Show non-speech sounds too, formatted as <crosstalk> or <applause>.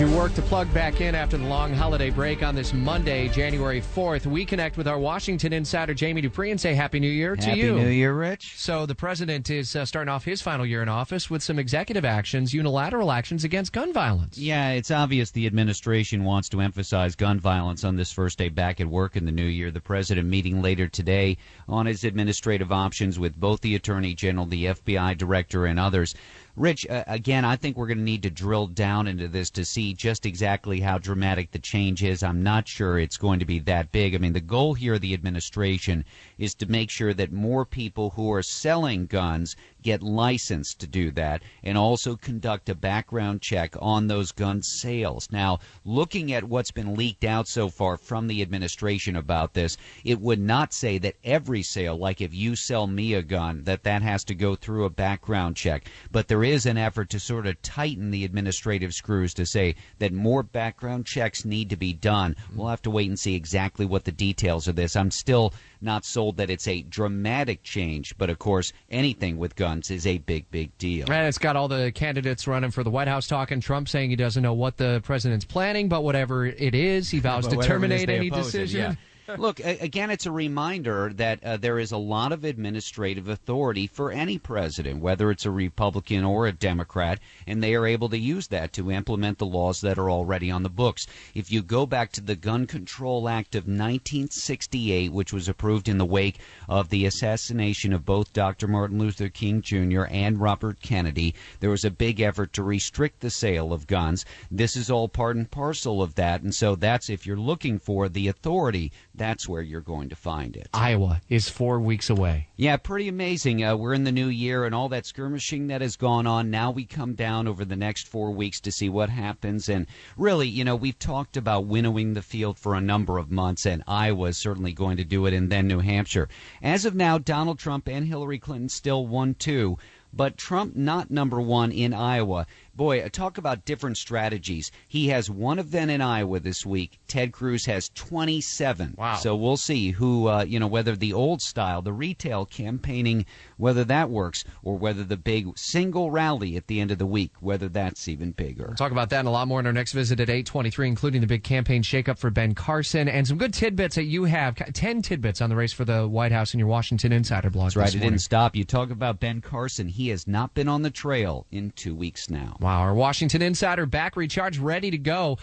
As you work to plug back in after the long holiday break on this Monday, January 4th, we connect with our Washington insider, Jamie Dupree, and say Happy New Year to Happy you. New Year, Rich. So, the president is uh, starting off his final year in office with some executive actions, unilateral actions against gun violence. Yeah, it's obvious the administration wants to emphasize gun violence on this first day back at work in the new year. The president meeting later today on his administrative options with both the attorney general, the FBI director, and others. Rich, uh, again, I think we're going to need to drill down into this to see just exactly how dramatic the change is. I'm not sure it's going to be that big. I mean, the goal here of the administration is to make sure that more people who are selling guns get licensed to do that and also conduct a background check on those gun sales. Now, looking at what's been leaked out so far from the administration about this, it would not say that every sale, like if you sell me a gun, that that has to go through a background check. But there is an effort to sort of tighten the administrative screws to say that more background checks need to be done. We'll have to wait and see exactly what the details of this. I'm still not sold that it's a dramatic change, but of course, anything with guns is a big, big deal. And it's got all the candidates running for the White House talking. Trump saying he doesn't know what the president's planning, but whatever it is, he <laughs> vows But to whatever it is, terminate any it, decision. yeah. Look, again, it's a reminder that uh, there is a lot of administrative authority for any president, whether it's a Republican or a Democrat, and they are able to use that to implement the laws that are already on the books. If you go back to the Gun Control Act of 1968, which was approved in the wake of the assassination of both Dr. Martin Luther King Jr. and Robert Kennedy, there was a big effort to restrict the sale of guns. This is all part and parcel of that, and so that's if you're looking for the authority, that's where you're going to find it. Iowa is four weeks away. Yeah, pretty amazing. Uh, we're in the new year and all that skirmishing that has gone on. Now we come down over the next four weeks to see what happens. And really, you know, we've talked about winnowing the field for a number of months, and Iowa is certainly going to do it, and then New Hampshire. As of now, Donald Trump and Hillary Clinton still 1 2, but Trump not number one in Iowa. Boy, talk about different strategies. He has one event in Iowa this week. Ted Cruz has 27. Wow. So we'll see who, uh, you know, whether the old style, the retail campaigning, whether that works, or whether the big single rally at the end of the week, whether that's even bigger. We'll talk about that and a lot more in our next visit at 823, including the big campaign shakeup for Ben Carson and some good tidbits that you have. 10 tidbits on the race for the White House in your Washington Insider blog. That's right. It didn't stop. You talk about Ben Carson. He has not been on the trail in two weeks now. Wow, our Washington Insider back recharged, ready to go.